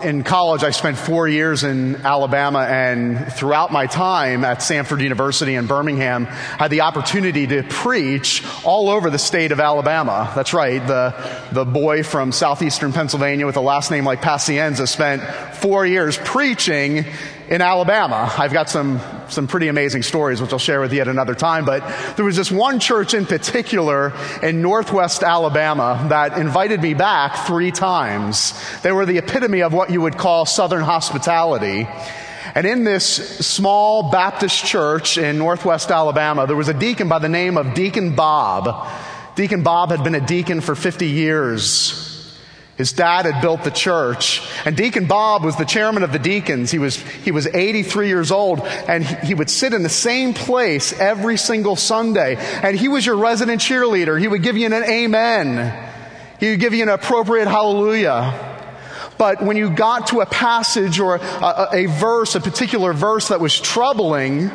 In college, I spent four years in Alabama, and throughout my time at Samford University in Birmingham, I had the opportunity to preach all over the state of Alabama. That's right, the, the boy from southeastern Pennsylvania with a last name like Pacienza spent four years preaching in Alabama. I've got some, some pretty amazing stories, which I'll share with you at another time, but there was this one church in particular in northwest Alabama that invited me back three times. They were the epitome of what you would call Southern hospitality. And in this small Baptist church in northwest Alabama, there was a deacon by the name of Deacon Bob. Deacon Bob had been a deacon for 50 years. His dad had built the church, and Deacon Bob was the chairman of the deacons. He was, he was 83 years old, and he, he would sit in the same place every single Sunday. And he was your resident cheerleader. He would give you an amen. He would give you an appropriate hallelujah. But when you got to a passage or a, a, verse, a particular verse that was troubling,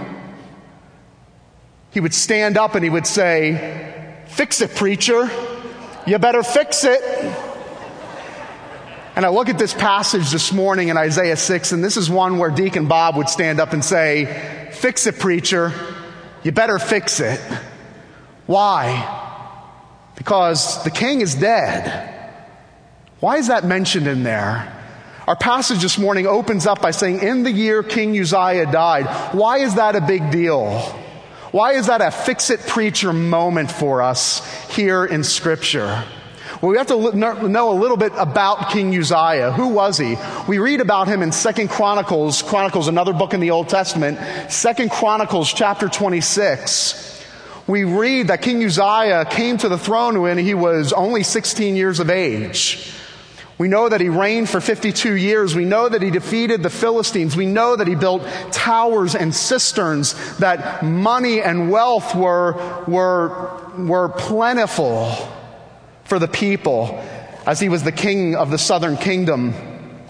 he would stand up and he would say, Fix it, preacher. You better fix it. And I look at this passage this morning in Isaiah 6, and this is one where Deacon Bob would stand up and say, Fix it, preacher. You better fix it. Why? Because the king is dead. Why is that mentioned in there? Our passage this morning opens up by saying, In the year King Uzziah died. Why is that a big deal? Why is that a fix it preacher moment for us here in Scripture? Well, we have to know a little bit about King Uzziah. Who was he? We read about him in Second Chronicles, Chronicles, another book in the Old Testament, Second Chronicles chapter 26. We read that King Uzziah came to the throne when he was only 16 years of age. We know that he reigned for 52 years. We know that he defeated the Philistines. We know that he built towers and cisterns, that money and wealth were, were, were plentiful for the people as he was the king of the southern kingdom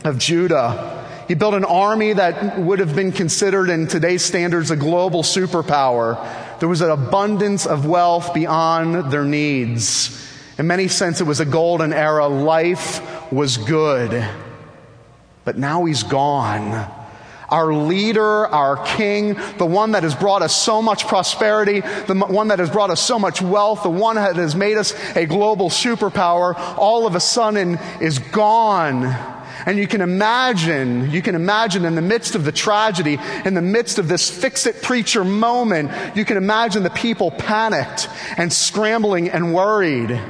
of Judah. He built an army that would have been considered in today's standards a global superpower. There was an abundance of wealth beyond their needs. In many sense, it was a golden era. Life was good. But now he's gone our leader, our king, the one that has brought us so much prosperity, the one that has brought us so much wealth, the one that has made us a global superpower, all of a sudden is gone. And you can imagine, you can imagine in the midst of the tragedy, in the midst of this fix it preacher moment, you can imagine the people panicked and scrambling and worried.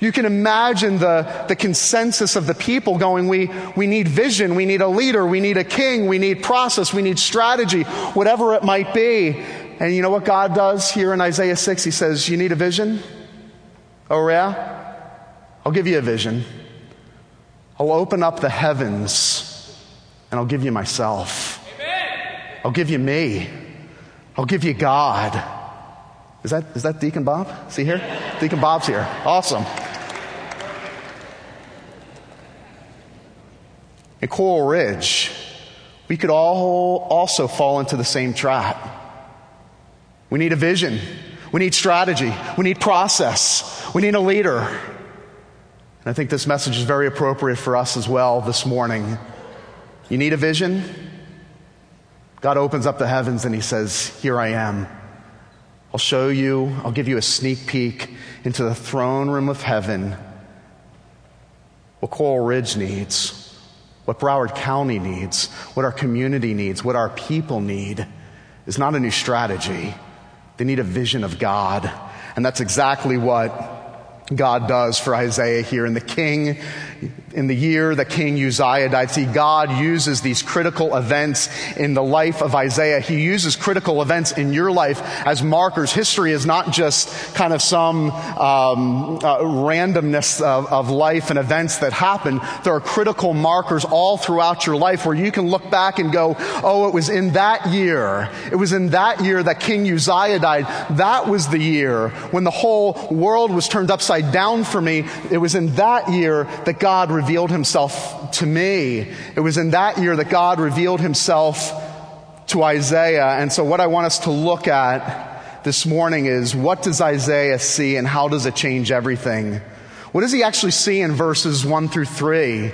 You can imagine the, the consensus of the people going, we, we need vision, we need a leader, we need a king, we need process, we need strategy, whatever it might be. And you know what God does here in Isaiah 6? He says, You need a vision? Oh, yeah? I'll give you a vision. I'll open up the heavens and I'll give you myself. Amen. I'll give you me. I'll give you God. Is that, is that Deacon Bob? See here? Deacon Bob's here. Awesome. In Coral Ridge, we could all also fall into the same trap. We need a vision. We need strategy. We need process. We need a leader. And I think this message is very appropriate for us as well this morning. You need a vision? God opens up the heavens and He says, Here I am. I'll show you, I'll give you a sneak peek into the throne room of heaven. What Coral Ridge needs what Broward County needs, what our community needs, what our people need is not a new strategy. They need a vision of God. And that's exactly what God does for Isaiah here. And the king, in the year that King Uzziah died, see, God uses these critical events in the life of Isaiah. He uses critical events in your life as markers. History is not just kind of some um, uh, randomness of, of life and events that happen. There are critical markers all throughout your life where you can look back and go, oh, it was in that year. It was in that year that King Uzziah died. That was the year when the whole world was turned upside down for me. It was in that year that God revealed himself to me. It was in that year that God revealed himself to Isaiah. And so what I want us to look at this morning is what does Isaiah see and how does it change everything? What does he actually see in verses one through three?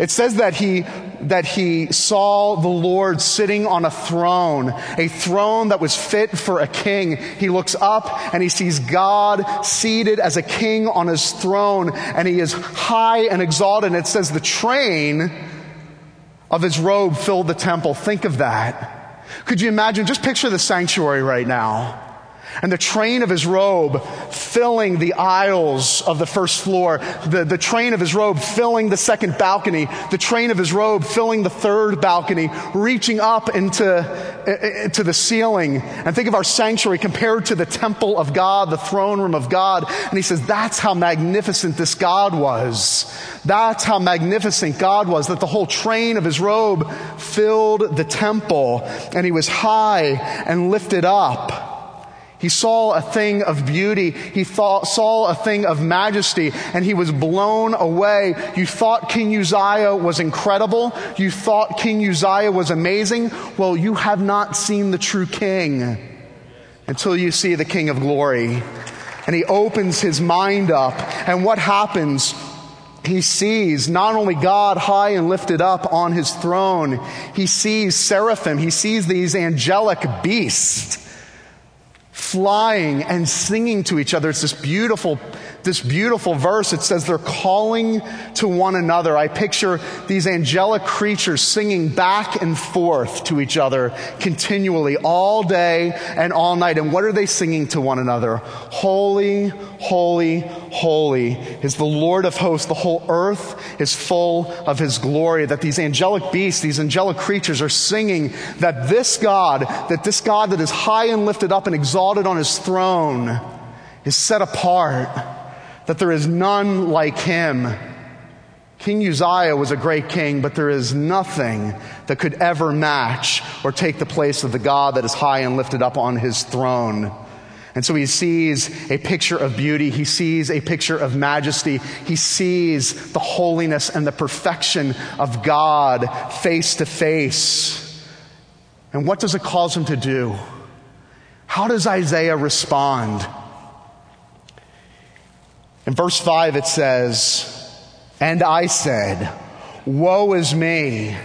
It says that he, that he saw the Lord sitting on a throne, a throne that was fit for a king. He looks up and he sees God seated as a king on his throne and he is high and exalted. And it says the train of his robe filled the temple. Think of that. Could you imagine? Just picture the sanctuary right now and the train of his robe filling the aisles of the first floor, the, the train of his robe filling the second balcony, the train of his robe filling the third balcony, reaching up into, into the ceiling. And think of our sanctuary compared to the temple of God, the throne room of God. And he says, that's how magnificent this God was. That's how magnificent God was, that the whole train of his robe filled the temple and he was high and lifted up. He saw a thing of beauty. He thought, saw a thing of majesty and he was blown away. You thought King Uzziah was incredible. You thought King Uzziah was amazing. Well, you have not seen the true king until you see the king of glory. And he opens his mind up. And what happens? He sees not only God high and lifted up on his throne, he sees seraphim, he sees these angelic beasts flying and singing to each other. It's this beautiful, this beautiful verse. It says they're calling to one another. I picture these angelic creatures singing back and forth to each other continually all day and all night. And what are they singing to one another? Holy, holy, holy is the Lord of hosts. The whole earth is full of his glory. That these angelic beasts, these angelic creatures are singing that this God, that this God that is high and lifted up and exalted on his throne is set apart, that there is none like him. King Uzziah was a great king, but there is nothing that could ever match or take the place of the God that is high and lifted up on his throne. And so he sees a picture of beauty. He sees a picture of majesty. He sees the holiness and the perfection of God face to face. And what does it cause him to do? How does Isaiah respond? In verse 5, it says, And I said, Woe is me!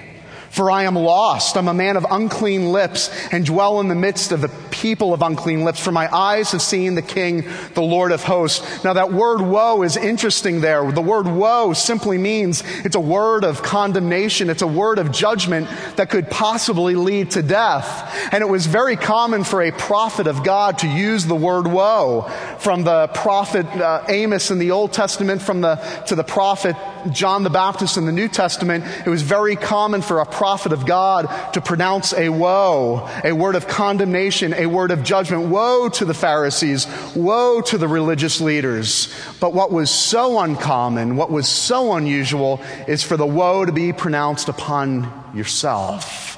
For I am lost. I'm a man of unclean lips and dwell in the midst of the people of unclean lips. For my eyes have seen the King, the Lord of hosts. Now that word woe is interesting there. The word woe simply means it's a word of condemnation. It's a word of judgment that could possibly lead to death. And it was very common for a prophet of God to use the word woe. From the prophet uh, Amos in the Old Testament from the, to the prophet John the Baptist in the New Testament, it was very common for a prophet of God to pronounce a woe, a word of condemnation, a word of judgment. Woe to the Pharisees, woe to the religious leaders. But what was so uncommon, what was so unusual, is for the woe to be pronounced upon yourself.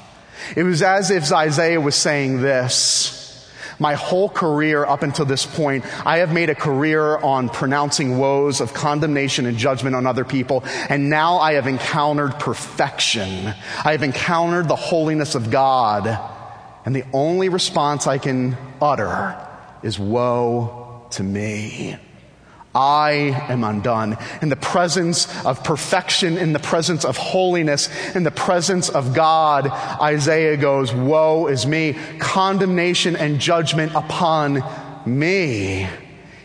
It was as if Isaiah was saying this. My whole career up until this point, I have made a career on pronouncing woes of condemnation and judgment on other people. And now I have encountered perfection. I have encountered the holiness of God. And the only response I can utter is woe to me. I am undone. In the presence of perfection, in the presence of holiness, in the presence of God, Isaiah goes, Woe is me. Condemnation and judgment upon me.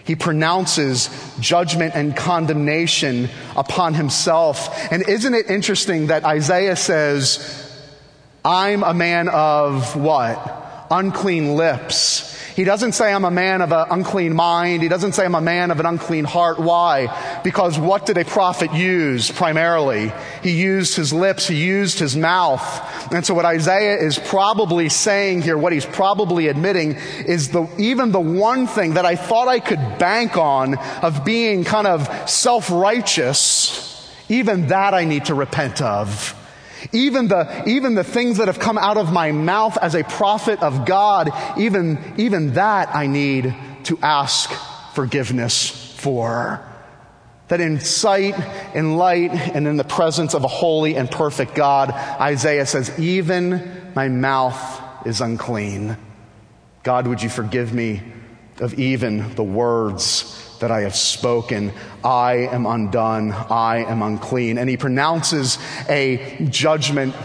He pronounces judgment and condemnation upon himself. And isn't it interesting that Isaiah says, I'm a man of what? Unclean lips. He doesn't say I'm a man of an unclean mind. He doesn't say I'm a man of an unclean heart. Why? Because what did a prophet use primarily? He used his lips. He used his mouth. And so what Isaiah is probably saying here, what he's probably admitting is the, even the one thing that I thought I could bank on of being kind of self-righteous, even that I need to repent of. Even the, even the things that have come out of my mouth as a prophet of God, even, even that I need to ask forgiveness for. That in sight, in light, and in the presence of a holy and perfect God, Isaiah says, even my mouth is unclean. God, would you forgive me of even the words that I have spoken. I am undone. I am unclean. And he pronounces a judgment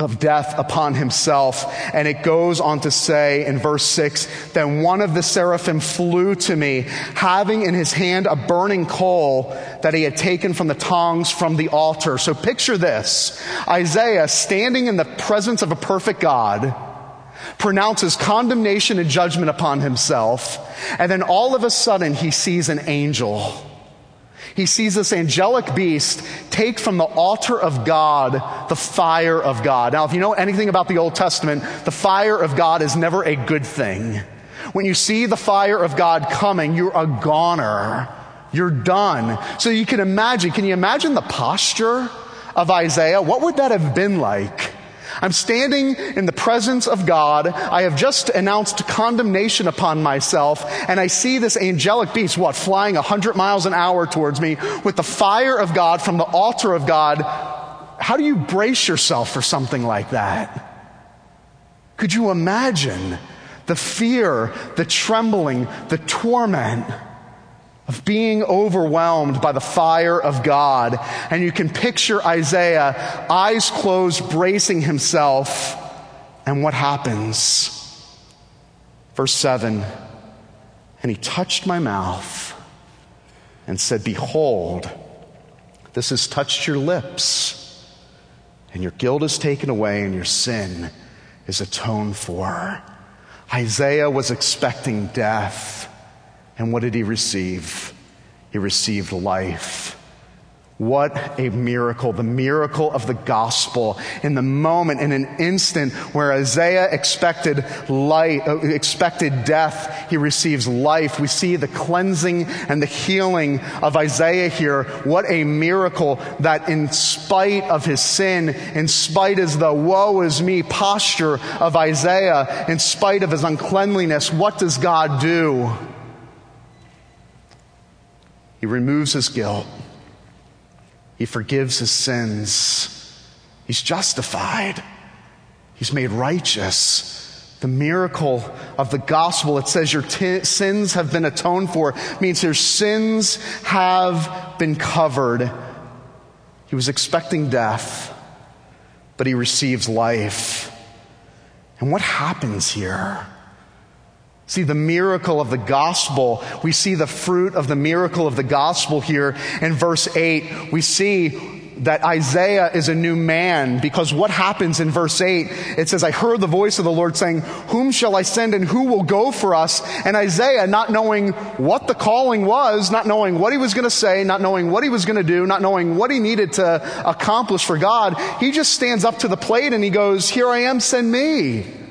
of death upon himself. And it goes on to say in verse 6 Then one of the seraphim flew to me, having in his hand a burning coal that he had taken from the tongs from the altar. So picture this Isaiah standing in the presence of a perfect God pronounces condemnation and judgment upon himself, and then all of a sudden he sees an angel. He sees this angelic beast take from the altar of God the fire of God. Now, if you know anything about the Old Testament, the fire of God is never a good thing. When you see the fire of God coming, you're a goner. You're done. So you can imagine, can you imagine the posture of Isaiah? What would that have been like? I'm standing in the presence of God. I have just announced condemnation upon myself, and I see this angelic beast, what, flying 100 miles an hour towards me with the fire of God from the altar of God. How do you brace yourself for something like that? Could you imagine the fear, the trembling, the torment? Of being overwhelmed by the fire of God. And you can picture Isaiah, eyes closed, bracing himself. And what happens? Verse 7 And he touched my mouth and said, Behold, this has touched your lips, and your guilt is taken away, and your sin is atoned for. Isaiah was expecting death. And what did he receive? He received life. What a miracle, the miracle of the gospel. In the moment, in an instant where Isaiah expected light, uh, expected death, he receives life. We see the cleansing and the healing of Isaiah here. What a miracle that in spite of his sin, in spite of the woe is me posture of Isaiah, in spite of his uncleanliness, what does God do? He removes his guilt. He forgives his sins. He's justified. He's made righteous. The miracle of the gospel, it says your t- sins have been atoned for, means your sins have been covered. He was expecting death, but he receives life. And what happens here? See the miracle of the gospel. We see the fruit of the miracle of the gospel here in verse 8. We see that Isaiah is a new man because what happens in verse 8? It says, I heard the voice of the Lord saying, Whom shall I send and who will go for us? And Isaiah, not knowing what the calling was, not knowing what he was going to say, not knowing what he was going to do, not knowing what he needed to accomplish for God, he just stands up to the plate and he goes, Here I am, send me.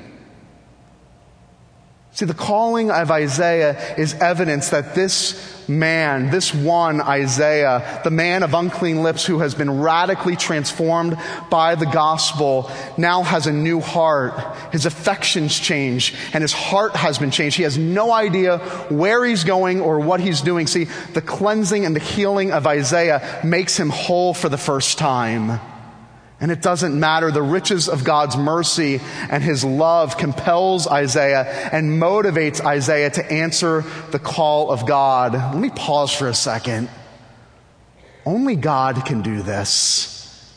See, the calling of Isaiah is evidence that this man, this one Isaiah, the man of unclean lips who has been radically transformed by the gospel, now has a new heart. His affections change and his heart has been changed. He has no idea where he's going or what he's doing. See, the cleansing and the healing of Isaiah makes him whole for the first time. And it doesn't matter. The riches of God's mercy and his love compels Isaiah and motivates Isaiah to answer the call of God. Let me pause for a second. Only God can do this.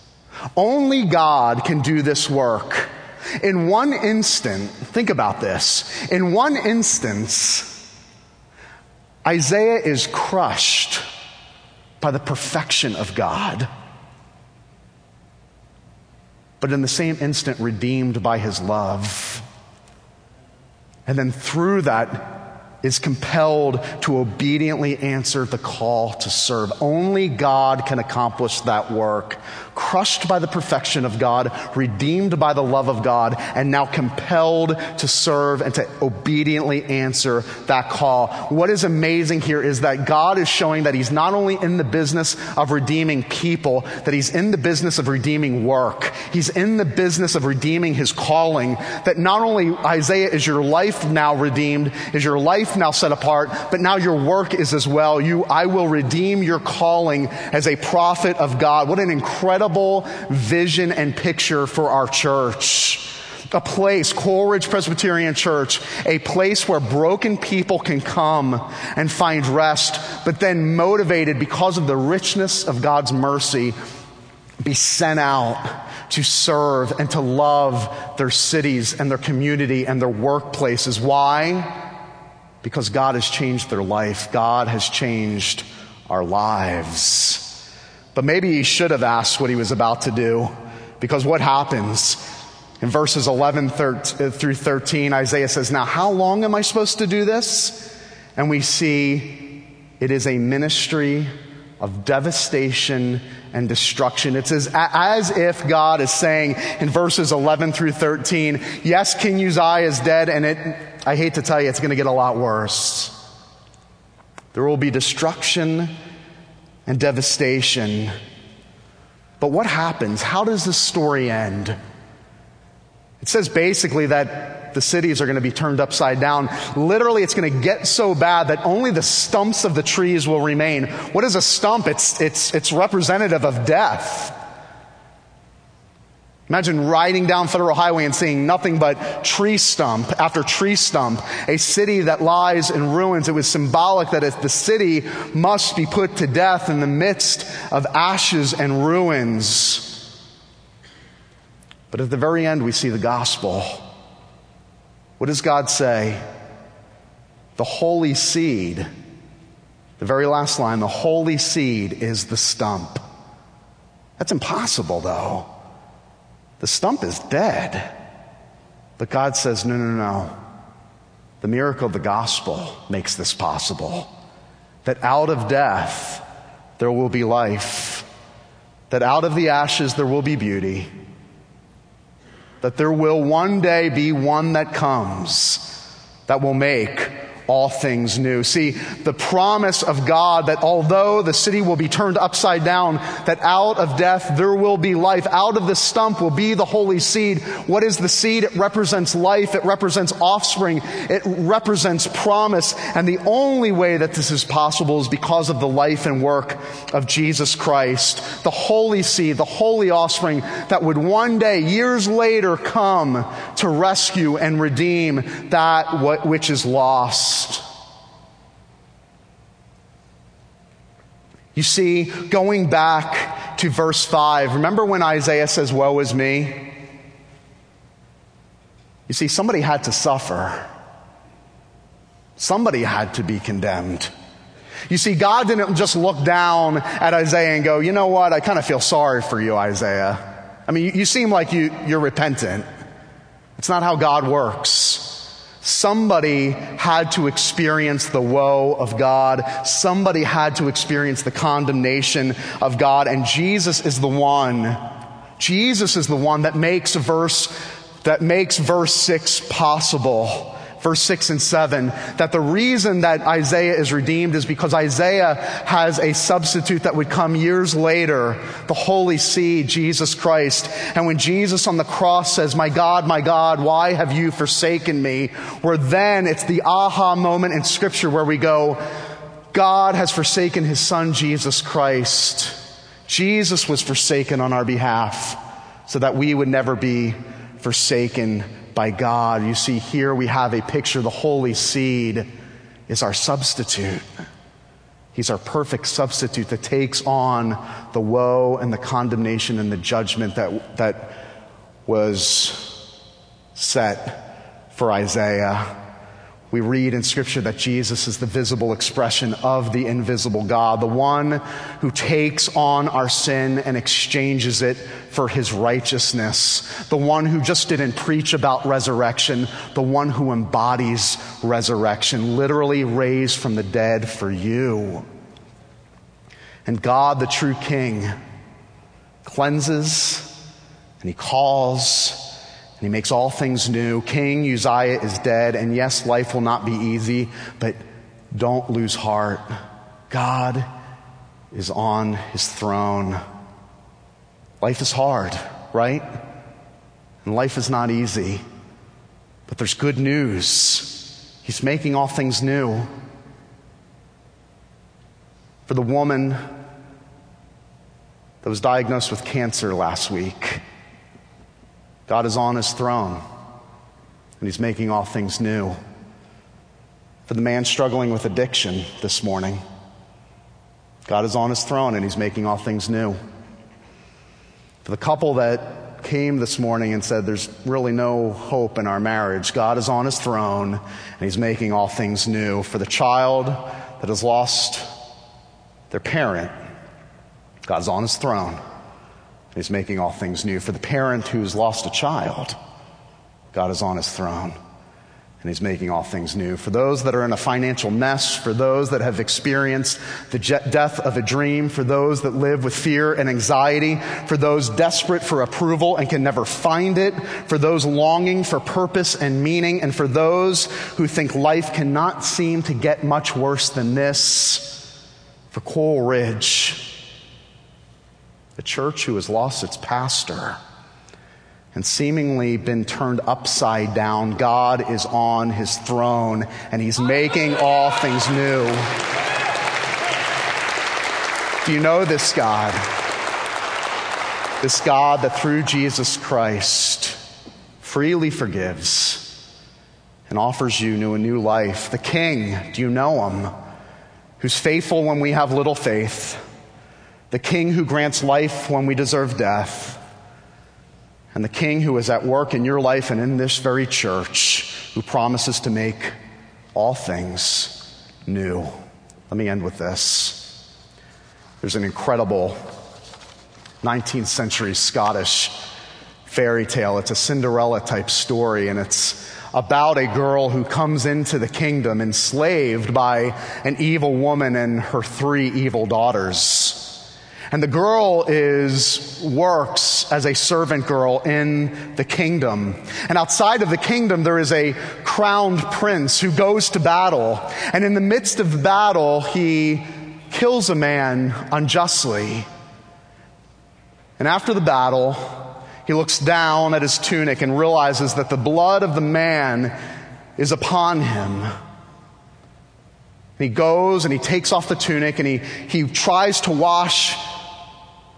Only God can do this work. In one instant, think about this. In one instance, Isaiah is crushed by the perfection of God but in the same instant redeemed by his love. And then through that is compelled to obediently answer the call to serve. Only God can accomplish that work crushed by the perfection of God, redeemed by the love of God, and now compelled to serve and to obediently answer that call. What is amazing here is that God is showing that He's not only in the business of redeeming people, that He's in the business of redeeming work. He's in the business of redeeming His calling. That not only Isaiah is your life now redeemed, is your life now set apart, but now your work is as well. You, I will redeem your calling as a prophet of God. What an incredible vision and picture for our church. a place, Coral Ridge Presbyterian Church, a place where broken people can come and find rest, but then motivated because of the richness of God's mercy, be sent out to serve and to love their cities and their community and their workplaces. Why? Because God has changed their life. God has changed our lives. But maybe he should have asked what he was about to do because what happens? In verses 11 through 13, Isaiah says, Now, how long am I supposed to do this? And we see it is a ministry of devastation and destruction. It's as, as if God is saying in verses 11 through 13, yes, King Uzziah is dead, and it, I hate to tell you, it's going to get a lot worse. There will be destruction and devastation. But what happens? How does this story end? It says basically that the cities are going to be turned upside down. Literally, it's going to get so bad that only the stumps of the trees will remain. What is a stump? It's, it's, it's representative of death. Imagine riding down Federal Highway and seeing nothing but tree stump after tree stump, a city that lies in ruins. It was symbolic that the city must be put to death in the midst of ashes and ruins. But at the very end, we see the gospel. What does God say? The holy seed, the very last line, the holy seed is the stump. That's impossible, though. The stump is dead. But God says, no, no, no. The miracle of the gospel makes this possible. That out of death, there will be life. That out of the ashes, there will be beauty that there will one day be one that comes that will make all things new. See, the promise of God that although the city will be turned upside down, that out of death there will be life. Out of the stump will be the holy seed. What is the seed? It represents life. It represents offspring. It represents promise. And the only way that this is possible is because of the life and work of Jesus Christ. The holy seed, the holy offspring that would one day, years later, come to rescue and redeem that which is lost. You see, going back to verse 5, remember when Isaiah says, Woe is me? You see, somebody had to suffer. Somebody had to be condemned. You see, God didn't just look down at Isaiah and go, you know what, I kind of feel sorry for you, Isaiah. I mean, you, you seem like you, you're repentant. It's not how God works. Somebody had to experience the woe of God. Somebody had to experience the condemnation of God. And Jesus is the one, Jesus is the one that makes verse, that makes verse six possible verse 6 and 7, that the reason that Isaiah is redeemed is because Isaiah has a substitute that would come years later, the Holy Seed, Jesus Christ. And when Jesus on the cross says, My God, my God, why have you forsaken me? Where then it's the aha moment in Scripture where we go, God has forsaken his Son, Jesus Christ. Jesus was forsaken on our behalf so that we would never be forsaken by God. You see, here we have a picture. The holy seed is our substitute. He's our perfect substitute that takes on the woe and the condemnation and the judgment that, that was set for Isaiah we read in Scripture that Jesus is the visible expression of the invisible God, the one who takes on our sin and exchanges it for his righteousness, the one who just didn't preach about resurrection, the one who embodies resurrection, literally raised from the dead for you. And God, the true King, cleanses and he calls and he makes all things new. King Uzziah is dead, and yes, life will not be easy, but don't lose heart. God is on his throne. Life is hard, right? And life is not easy. But there's good news. He's making all things new. For the woman that was diagnosed with cancer last week, God is on his throne. and He's making all things new. For the man struggling with addiction this morning, God is on His throne and He's making all things new. For the couple that came this morning and said, There's really no hope in our marriage, God is on His throne and He's making all things new. For the child that has lost their parent, God's on His throne He's making all things new. For the parent who's lost a child, God is on his throne and he's making all things new. For those that are in a financial mess, for those that have experienced the death of a dream, for those that live with fear and anxiety, for those desperate for approval and can never find it, for those longing for purpose and meaning, and for those who think life cannot seem to get much worse than this, for Coral Ridge, a church who has lost its pastor and seemingly been turned upside down, God is on his throne and he's making all things new. Do you know this God? This God that through Jesus Christ freely forgives and offers you new a new life. The King, do you know him? Who's faithful when we have little faith the King who grants life when we deserve death, and the King who is at work in your life and in this very church, who promises to make all things new. Let me end with this. There's an incredible 19th century Scottish fairy tale. It's a Cinderella type story, and it's about a girl who comes into the kingdom enslaved by an evil woman and her three evil daughters. And the girl is, works as a servant girl in the kingdom. And outside of the kingdom, there is a crowned prince who goes to battle. And in the midst of battle, he kills a man unjustly. And after the battle, he looks down at his tunic and realizes that the blood of the man is upon him. And he goes and he takes off the tunic and he, he tries to wash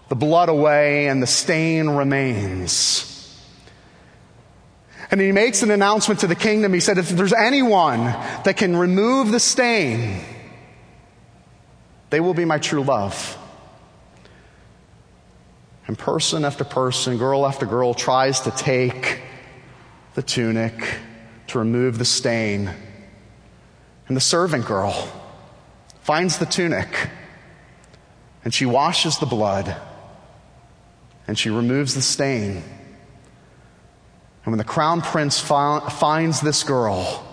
the blood away and the stain remains. And he makes an announcement to the kingdom. He said, if there's anyone that can remove the stain, they will be my true love. And person after person, girl after girl tries to take the tunic to remove the stain. And the servant girl finds the tunic and she washes the blood and she removes the stain. And when the crown prince fi- finds this girl,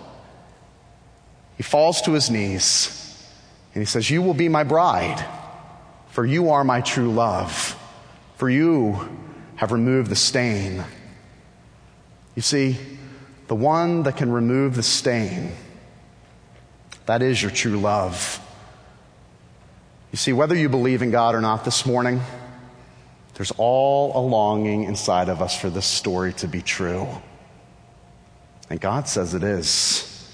he falls to his knees and he says, You will be my bride, for you are my true love, for you have removed the stain. You see, the one that can remove the stain, that is your true love. You see, whether you believe in God or not this morning, there's all a longing inside of us for this story to be true. And God says it is.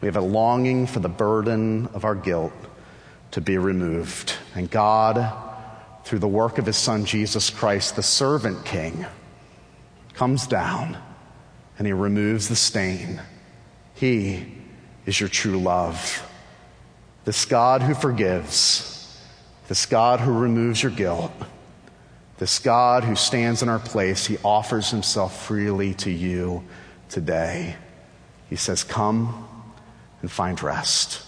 We have a longing for the burden of our guilt to be removed. And God, through the work of his son Jesus Christ, the servant king, comes down and he removes the stain. He is your true love. This God who forgives, this God who removes your guilt. This God who stands in our place, he offers himself freely to you today. He says, Come and find rest.